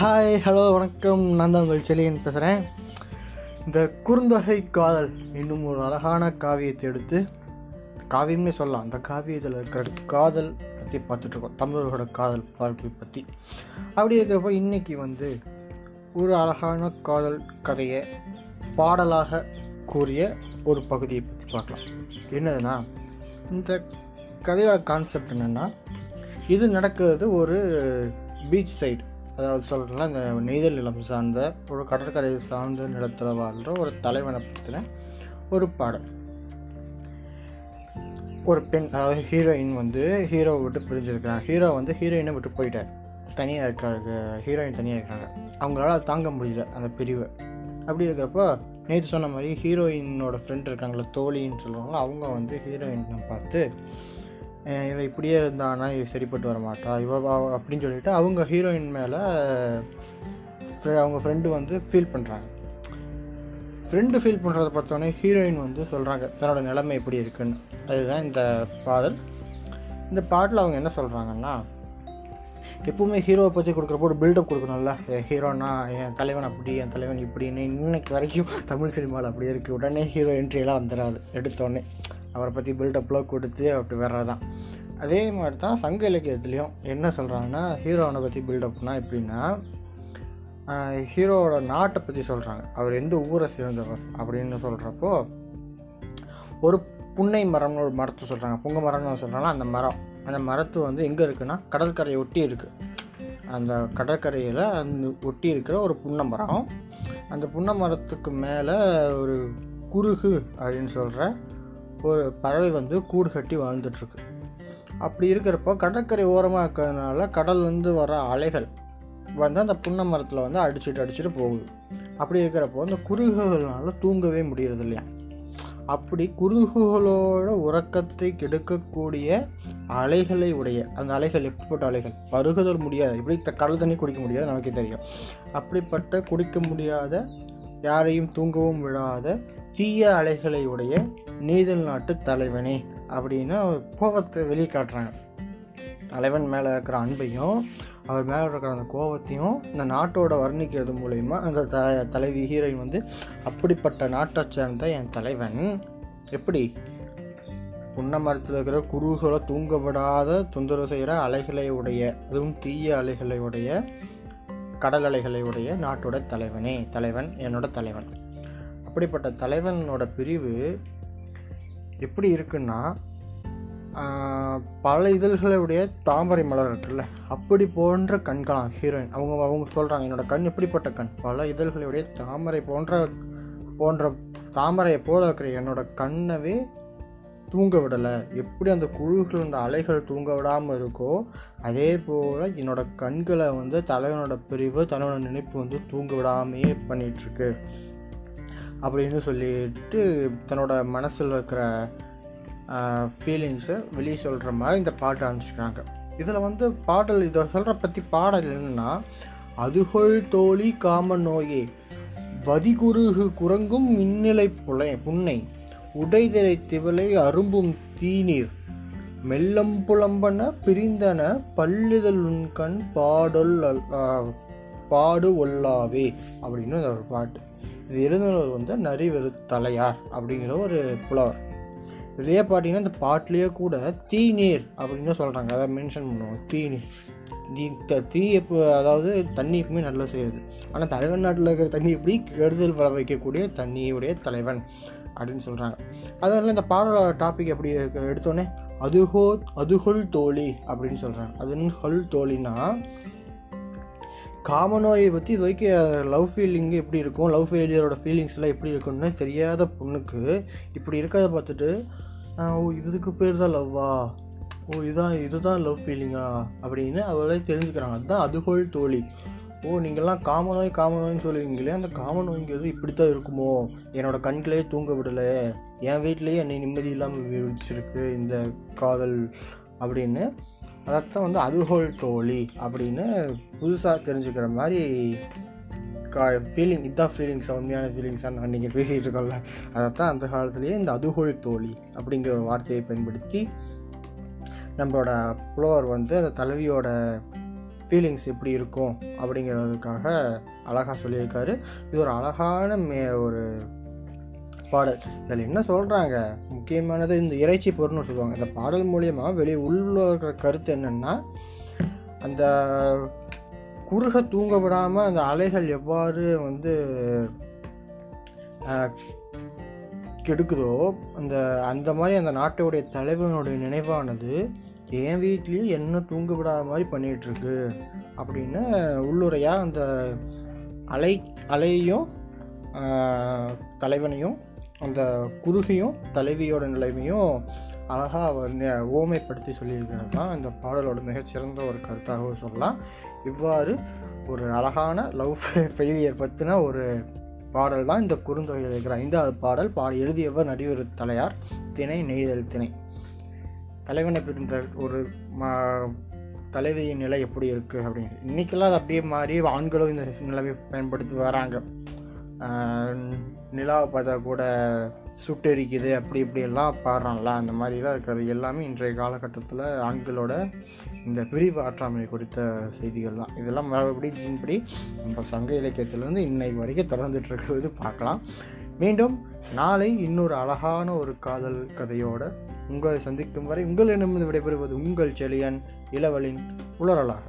Hi hello வணக்கம். நான் தான் உங்கள் செலியன் பேசுகிறேன் இந்த குறுந்தொகை காதல் இன்னும் ஒரு அழகான காவியத்தை எடுத்து காவியமே சொல்லலாம். அந்த காவியத்தில் இருக்கிற காதல் பற்றி பார்த்துட்ருக்கோம். தமிழர்களோட காதல் வாழ்க்கை பற்றி அப்படி இருக்கிறப்போ இன்றைக்கி வந்து ஒரு அழகான காதல் கதையை பாடலாக கூறிய ஒரு பகுதியை பற்றி பார்க்கலாம். என்னதுன்னா இந்த கதையோட கான்செப்ட் என்னென்னா இது நடக்கிறது ஒரு பீச் சைடு அதாவது சொல்கிறேன்னா இந்த நெய்தல் நிலம் சார்ந்த ஒரு கடற்கரை சார்ந்த நிலத்தில் வாழ்கிற ஒரு தலைவனை பற்றின ஒரு பாடம் ஒரு பெண் அதாவது ஹீரோயின் வந்து ஹீரோவை விட்டு பிரிஞ்சிருக்கிறாங்க. ஹீரோ வந்து ஹீரோயினை விட்டு போயிட்டார். தனியாக இருக்காங்க ஹீரோயின் தனியாக இருக்காங்க. அவங்களால அதை தாங்க முடியல அந்த பிரிவை. அப்படி இருக்கிறப்போ நேற்று சொன்ன மாதிரி ஹீரோயினோட ஃப்ரெண்ட் இருக்காங்களே தோழின்னு சொல்லுவாங்க அவங்க வந்து ஹீரோயினை பார்த்து இவ இப்படியே இருந்தானா இவ சரிப்பட்டு வர மாட்டா இவ அப்படின்னு சொல்லிட்டு அவங்க ஹீரோயின் மேலே அவங்க ஃப்ரெண்டு வந்து ஃபீல் பண்ணுறாங்க ஃப்ரெண்டு ஃபீல் பண்ணுறத பார்த்தோன்னே ஹீரோயின் வந்து சொல்கிறாங்க தன்னோட நிலைமை எப்படி இருக்குன்னு. அதுதான் இந்த பாடல். இந்த பாட்டில் அவங்க என்ன சொல்கிறாங்கன்னா எப்பவுமே ஹீரோவை பற்றி கொடுக்குறப்போ ஒரு பில்டப் கொடுக்கணும்ல. என் ஹீரோனா என் தலைவன் அப்படி என் தலைவன் இப்படின்னு இன்னைக்கு வரைக்கும் தமிழ் சினிமாவில் அப்படி இருக்குது உடனே ஹீரோ என்ட்ரியெல்லாம் வந்துடாது எடுத்தோடனே அவரை பற்றி பில்டப்லாம் கொடுத்து அப்படி வர்றதான் அதே மாதிரி தான் சங்க இலக்கியத்துலேயும் என்ன சொல்கிறாங்கன்னா ஹீரோவனை பற்றி பில்டப்னா எப்படின்னா ஹீரோவோட நாட்டை பற்றி சொல்கிறாங்க அவர் எந்த ஊரை சேர்ந்தவர் அப்படின்னு சொல்கிறப்போ ஒரு புன்னை மரம்னு ஒரு மரத்தை சொல்கிறாங்க புங்க மரம்னு சொல்கிறாங்கன்னா அந்த மரம். அந்த மரத்து வந்து எங்கே இருக்குன்னா கடற்கரையை ஒட்டி இருக்குது அந்த கடற்கரையில் அந்த ஒட்டி இருக்கிற ஒரு புன்னை மரம். அந்த புன்னை மரத்துக்கு மேலே ஒரு குருகு அப்படின்னு சொல்கிற ஒரு பறவை வந்து கூடு கட்டி வாழ்ந்துட்டுருக்கு. அப்படி இருக்கிறப்போ கடற்கரை ஓரமாக இருக்கிறதுனால கடல்லேருந்து வர அலைகள் வந்து அந்த புன்ன மரத்தில் வந்து அடிச்சுட்டு அடிச்சுட்டு போகுது. அப்படி இருக்கிறப்போ அந்த குருகுகள்னால தூங்கவே முடியறது இல்லையா அப்படி குருகுகளோட உறக்கத்தை கெடுக்கக்கூடிய அலைகளை உடைய அந்த அலைகள் எப்படிப்பட்ட அலைகள்? பருகுதல் முடியாது. இப்படி த- கடல் தண்ணி குடிக்க முடியாது நமக்கு தெரியும். அப்படிப்பட்ட குடிக்க முடியாத யாரையும் தூங்கவும் விடாத தீய அலைகளை உடைய நீதல் நாட்டு தலைவனே அப்படின்னு கோபத்தை வெளியே காட்டுறாங்க தலைவன் மேலே இருக்கிற அன்பையும் அவர் மேலே இருக்கிற அந்த கோபத்தையும் இந்த நாட்டோட வர்ணிக்கிறது மூலயமா அந்த த தலைவி ஹீரோயின் வந்து அப்படிப்பட்ட நாட்டை சேர்ந்த என் தலைவன். எப்படி? புன்ன மரத்தில் இருக்கிற குருகளை தூங்க விடாத தொந்தரவு செய்கிற அலைகளை உடைய அதுவும் தீய அலைகளை உடைய கடல் அலைகளை உடைய நாட்டோட தலைவனே. தலைவன் என்னோட தலைவன். அப்படிப்பட்ட தலைவனோட பிரிவு எப்படி இருக்குன்னா பல இதழ்களுடைய தாமரை மலர் இருக்குல்ல அப்படி போன்ற கண்களாம் ஹீரோயின் அவங்க அவங்க சொல்கிறாங்க என்னோட கண் எப்படிப்பட்ட கண். பல இதழ்களுடைய தாமரை போன்ற போன்ற தாமரையை போல இருக்கிற என்னோட கண்ணவே தூங்க விடலை. எப்படி அந்த குழுகள் அந்த அலைகள் தூங்க விடாமல் இருக்கோ அதே போல் என்னோட கண்களை வந்து தலைவனோட பிரிவு தலைவனோட நினைப்பு வந்து தூங்க விடாமையே பண்ணிகிட்ருக்கு அப்படின்னு சொல்லிட்டு தன்னோட மனசில் இருக்கிற ஃபீலிங்ஸை வெளியே சொல்கிற மாதிரி இந்த பாட்டு அனுப்பிச்சிக்கிறாங்க இதில் வந்து பாடல் இதை சொல்கிற பற்றி பாடல் என்னன்னா அதுகொள் தோழி காம நோயே வதிகுருகு குரங்கும் மின்னிலை புலை புன்னை உடைதிரை திவலை அரும்பும் தீநீர் மெல்லம் புலம்பன பிரிந்தன பள்ளிதல் உண்கண் பாடல் அல்- பாடு ஒல்லாவே அப்படின்னு ஒரு பாட்டு. இது எழுதினவர் வந்து நரிவெறு தலையார் அப்படிங்கிற ஒரு புலவர். இதுலேயே பார்த்தீங்கன்னா இந்த பாட்டிலேயே கூட தீநீர் அப்படின்னு தான் சொல்கிறாங்க அதை மென்ஷன் பண்ணுவாங்க. தீநீர். தீ த- தீ எப்போ அதாவது தண்ணி எப்பவுமே நல்லா செய்யுது. ஆனால் தலைவன் நாட்டில் இருக்கிற தண்ணி எப்படி? கெடுதல் வள வைக்கக்கூடிய தண்ணியுடைய தலைவன் அப்படின்னு சொல்கிறாங்க அதனால இந்த பாடலோட டாபிக் எப்படி எடுத்தோடனே அதுகோ அதுகொள் தோழி அப்படின்னு சொல்கிறாங்க அது ஹொல் தோழின்னா காமநோயை பற்றி இது வரைக்கும் லவ் ஃபீலிங் எப்படி இருக்கும்? லவ் ஃபெயிலியரோட ஃபீலிங்ஸ்லாம் எப்படி இருக்கும்னு தெரியாத பொண்ணுக்கு இப்படி இருக்கிறத பார்த்துட்டு ஓ இதுக்கு பேர் தான் லவ்வா ஓ இதுதான் இதுதான் லவ் ஃபீலிங்கா அப்படின்னு அவளே தெரிஞ்சுக்கிறாங்க. அதுதான் அதுகோல் தோழி. ஓ நீங்கள்லாம் காமநோய் காமநோய்னு சொல்லுவீங்களே அந்த காமநோய்ங்கிறது இப்படி தான் இருக்குமோ? என்னோடய கண்களே தூங்க விடலை. என் வீட்லேயே என்னை நிம்மதி இல்லாமல் விழிச்சிருக்கு இந்த காதல். அப்படின்னு அதைத்தான் வந்து அதுகோல் தோழி அப்படின்னு புதுசாக தெரிஞ்சுக்கிற மாதிரி கா ஃபீலிங் இதுதான் ஃபீலிங்ஸ் உண்மையான ஃபீலிங்ஸாக நீங்கள் பேசிகிட்டு இருக்கோம்ல. அதைத்தான் அந்த காலத்துலேயே இந்த அதுகோல் தோழி அப்படிங்கிற ஒரு வார்த்தையை பயன்படுத்தி நம்மளோட புலவர் வந்து அந்த தலைவியோட ஃபீலிங்ஸ் எப்படி இருக்கும் அப்படிங்கிறதுக்காக அழகாக சொல்லியிருக்காரு. இது ஒரு அழகான மே ஒரு பாடல். இதில் என்ன சொல்கிறாங்க முக்கியமானது இந்த இறைச்சி பொருள்னு சொல்லுவாங்க. இந்த பாடல் மூலியமாக வெளியே உள்ள கருத்து என்னென்னா அந்த குறுக தூங்க விடாமல் அந்த அலைகள் எவ்வாறு வந்து கெடுக்குதோ அந்த அந்த மாதிரி அந்த நாட்டுடைய தலைவனுடைய நினைவானது என் வீட்லேயும் என்ன தூங்க விடாத மாதிரி பண்ணிகிட்ருக்கு? அப்படின்னு உள்ளுரையாக அந்த அலை அலையையும் தலைவனையும் அந்த குறுகையும் தலைவியோட நிலைமையும் அழகாக அவர் ஓமைப்படுத்தி சொல்லியிருக்கிறது தான். இந்த பாடலோட மிகச்சிறந்த ஒரு கருத்தாகவும் சொல்லலாம். இவ்வாறு ஒரு அழகான லவ் ஃபெயிலியர் பற்றின ஒரு பாடல் தான் இந்த குறுந்தொகையில் இருக்கிற ஐந்தாவது பாடல். பாடல் எழுதியவர் நடிகர் தலையார் திணை நெய்தல் திணை. தலைவனை பிரிந்த ஒரு ம தலைவியின் நிலை எப்படி இருக்குது அப்படின்னு. இன்றைக்கெல்லாம் அது அப்படியே மாறி ஆண்களும் இந்த நிலைமை பயன்படுத்தி வராங்க. நிலாவை பார்த்தா கூட சுட்டெரிக்குது அப்படி இப்படியெல்லாம் பாடுறான்ல. அந்த மாதிரிலாம் இருக்கிறது எல்லாமே இன்றைய காலகட்டத்தில் ஆண்களோட இந்த பிரிவு ஆற்றாமை குறித்த செய்திகள் தான். இதெல்லாம் மறுபடி ஜீன்படி நம்ம சங்க இலக்கியத்திலேருந்து இன்னைக்கு வரைக்கும் தொடர்ந்துட்டு இருக்கிறது பார்க்கலாம். மீண்டும் நாளை இன்னொரு அழகான ஒரு காதல் கதையோட உங்களை சந்திக்கும் வரை உங்களிடமிருந்து விடைபெறுவது உங்கள் செழியன் இளவலின் உளறலாக.